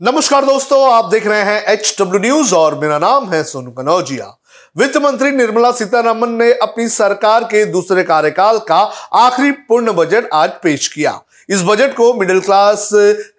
नमस्कार दोस्तों, आप देख रहे हैं एच डब्ल्यू न्यूज़ और मेरा नाम है सोनू कनौजिया वित्त मंत्री निर्मला सीतारमन ने अपनी सरकार के दूसरे कार्यकाल का आखिरी पूर्ण बजट आज पेश किया। इस बजट को मिडिल क्लास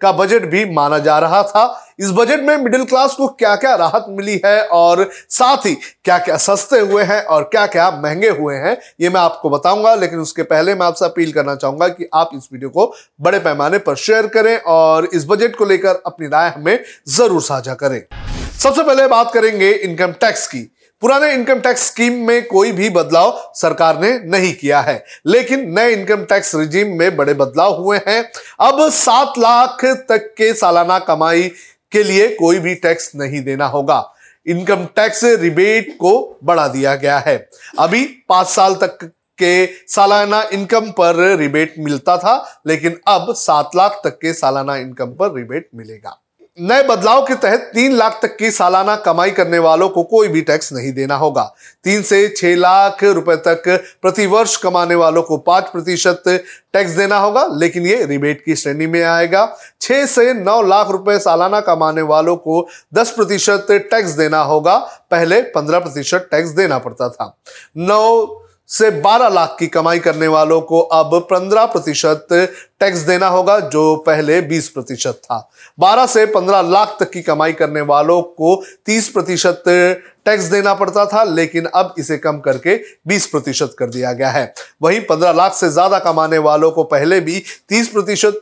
का बजट भी माना जा रहा था। इस बजट में मिडिल क्लास को क्या क्या राहत मिली है और साथ ही क्या क्या सस्ते हुए हैं और क्या क्या महँगे हुए हैं, ये मैं आपको बताऊँगा। लेकिन उसके पहले मैं आपसे अपील करना चाहूँगा कि आप इस वीडियो को बड़े पैमाने पर शेयर करें और इस बजट को लेकर अपनी राय हमें ज़रूर साझा करें। सबसे पहले बात करेंगे इनकम टैक्स की। पुराने इनकम टैक्स स्कीम में कोई भी बदलाव सरकार ने नहीं किया है। लेकिन नए इनकम टैक्स रिजीम में बड़े बदलाव हुए हैं। अब सात लाख तक के सालाना कमाई के लिए कोई भी टैक्स नहीं देना होगा। इनकम टैक्स रिबेट को बढ़ा दिया गया है। अभी पाँच साल तक के सालाना इनकम पर रिबेट मिलता था, लेकिन अब सात लाख तक के सालाना इनकम पर रिबेट मिलेगा। नए बदलाव के तहत तीन लाख तक की सालाना कमाई करने वालों को कोई भी टैक्स नहीं देना होगा। तीन से छह लाख रुपए तक प्रति वर्ष कमाने वालों को पाँच प्रतिशत टैक्स देना होगा, लेकिन ये रिबेट की श्रेणी में आएगा। छह से नौ लाख रुपए सालाना कमाने वालों को दस प्रतिशत टैक्स देना होगा। पहले पंद्रह प्रतिशत टैक्स देना पड़ता था। नौ से 12 लाख की कमाई करने वालों को अब 15 प्रतिशत टैक्स देना होगा, जो पहले 20 प्रतिशत था। 12 से 15 लाख तक की कमाई करने वालों को 30 प्रतिशत टैक्स देना पड़ता था, लेकिन अब इसे कम करके 20 प्रतिशत कर दिया गया है। वहीं 15 लाख से ज़्यादा कमाने वालों को पहले भी 30 प्रतिशत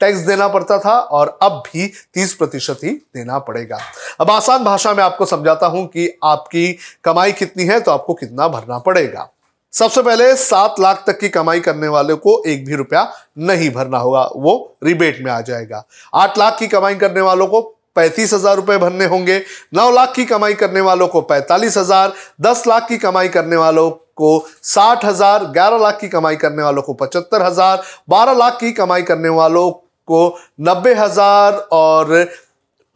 टैक्स देना पड़ता था, और अब भी 30 प्रतिशत ही देना पड़ेगा। अब आसान भाषा में आपको समझाता हूँ कि आपकी कमाई कितनी है तो आपको कितना भरना पड़ेगा। सबसे पहले सात लाख तक की कमाई करने वाले को एक भी रुपया नहीं भरना होगा, वो रिबेट में आ जाएगा। आठ लाख की कमाई करने वालों को पैंतीस हज़ार रुपए भरने होंगे, नौ लाख की कमाई करने वालों को पैंतालीस हज़ार, दस लाख की कमाई करने वालों को साठ हज़ार, ग्यारह लाख की कमाई करने वालों को पचहत्तर हज़ार, बारह लाख की कमाई करने वालों को नब्बे हज़ार और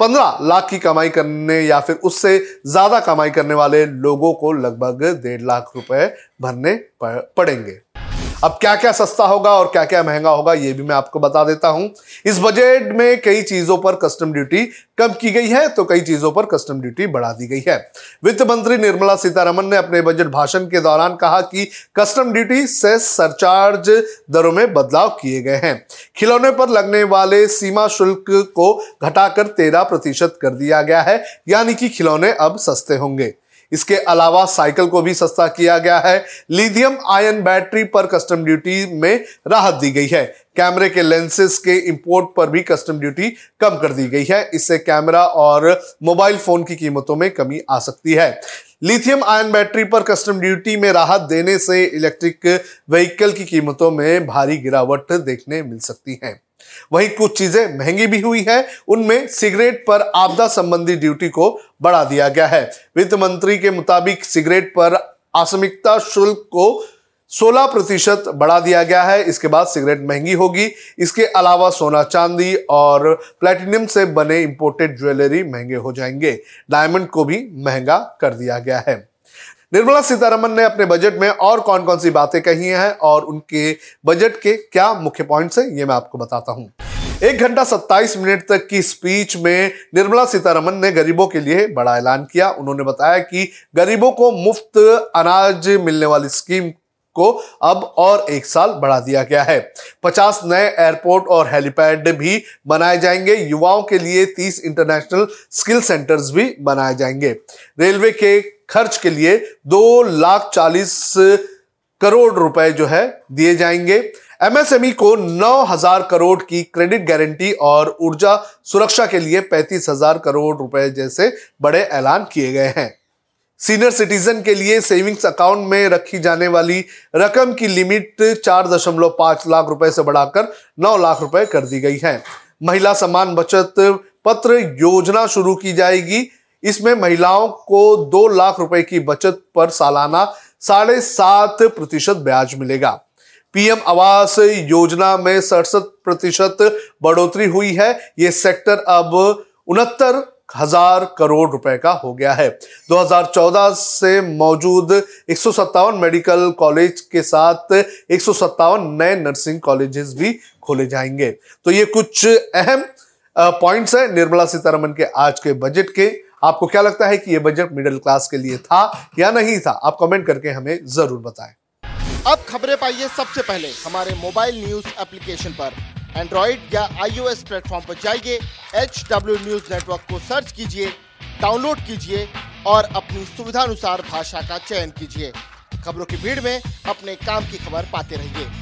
पंद्रह लाख की कमाई करने या फिर उससे ज़्यादा कमाई करने वाले लोगों को लगभग डेढ़ लाख रुपए भरने पड़ेंगे। अब क्या क्या सस्ता होगा और क्या क्या महँगा होगा, ये भी मैं आपको बता देता हूँ। इस बजट में कई चीज़ों पर कस्टम ड्यूटी कम की गई है तो कई चीज़ों पर कस्टम ड्यूटी बढ़ा दी गई है। वित्त मंत्री निर्मला सीतारमन ने अपने बजट भाषण के दौरान कहा कि कस्टम ड्यूटी से सरचार्ज दरों में बदलाव किए गए हैं। खिलौने पर लगने वाले सीमा शुल्क को घटाकर तेरह प्रतिशत कर दिया गया है, यानी कि खिलौने अब सस्ते होंगे। इसके अलावा साइकिल को भी सस्ता किया गया है। लिथियम आयन बैटरी पर कस्टम ड्यूटी में राहत दी गई है। कैमरे के लेंसेज के इंपोर्ट पर भी कस्टम ड्यूटी कम कर दी गई है। इससे कैमरा और मोबाइल फ़ोन की कीमतों में कमी आ सकती है। लिथियम आयन बैटरी पर कस्टम ड्यूटी में राहत देने से इलेक्ट्रिक व्हीकल की कीमतों में भारी गिरावट देखने मिल सकती है। वहीं कुछ चीज़ें महँगी भी हुई है, उनमें सिगरेट पर आपदा संबंधी ड्यूटी को बढ़ा दिया गया है। वित्त मंत्री के मुताबिक सिगरेट पर आसमिकता शुल्क को 16 प्रतिशत बढ़ा दिया गया है। इसके बाद सिगरेट महँगी होगी। इसके अलावा सोना चांदी और प्लेटिनियम से बने इंपोर्टेड ज्वेलरी महँगे हो जाएँगे। डायमंड को भी महँगा कर दिया गया है। निर्मला सीतारमन ने अपने बजट में और कौन कौन सी बातें कही हैं और उनके बजट के क्या मुख्य पॉइंट्स हैं, ये मैं आपको बताता हूँ। एक घंटा 27 मिनट तक की स्पीच में निर्मला सीतारमन ने गरीबों के लिए बड़ा ऐलान किया। उन्होंने बताया कि गरीबों को मुफ़्त अनाज मिलने वाली स्कीम को अब और एक साल बढ़ा दिया गया है। 50 नए एयरपोर्ट और हेलीपैड भी बनाए जाएँगे। युवाओं के लिए 30 इंटरनेशनल स्किल सेंटर्स भी बनाए जाएँगे। रेलवे के खर्च के लिए दो लाख चालीस करोड़ रुपए जो है दिए जाएँगे। एमएसएमई को नौ हज़ार करोड़ की क्रेडिट गारंटी और ऊर्जा सुरक्षा के लिए पैंतीस हज़ार करोड़ रुपए जैसे बड़े ऐलान किए गए हैं। सीनियर सिटीजन के लिए सेविंग्स अकाउंट में रखी जाने वाली रकम की लिमिट चार दशमलव पाँच लाख रुपए से बढ़ाकर नौ लाख रुपए कर दी गई है। महिला सम्मान बचत पत्र योजना शुरू की जाएगी। इसमें महिलाओं को दो लाख रुपए की बचत पर सालाना साढ़े सात प्रतिशत ब्याज मिलेगा। पीएम आवास योजना में सड़सठ प्रतिशत बढ़ोतरी हुई है। ये सेक्टर अब उनहत्तर हज़ार करोड़ रुपए का हो गया है। 2014 से मौजूद एक सौ सत्तावन मेडिकल कॉलेज के साथ एक सौ सत्तावन नए नर्सिंग कॉलेजेस भी खोले जाएँगे। तो ये कुछ अहम पॉइंट्स है। निर्मला सीतारमन के आज के बजट के आपको क्या लगता है कि ये बजट मिडिल क्लास के लिए था या नहीं था? आप कमेंट करके हमें ज़रूर बताएँ। अब खबरें पाइए सबसे पहले हमारे मोबाइल न्यूज़ एप्लीकेशन पर। एंड्रॉइड या आईओएस प्लेटफॉर्म पर जाइए एच डब्ल्यू न्यूज़ नेटवर्क को सर्च कीजिए, डाउनलोड कीजिए और अपनी सुविधानुसार भाषा का चयन कीजिए। खबरों की भीड़ में अपने काम की खबर पाते रहिए।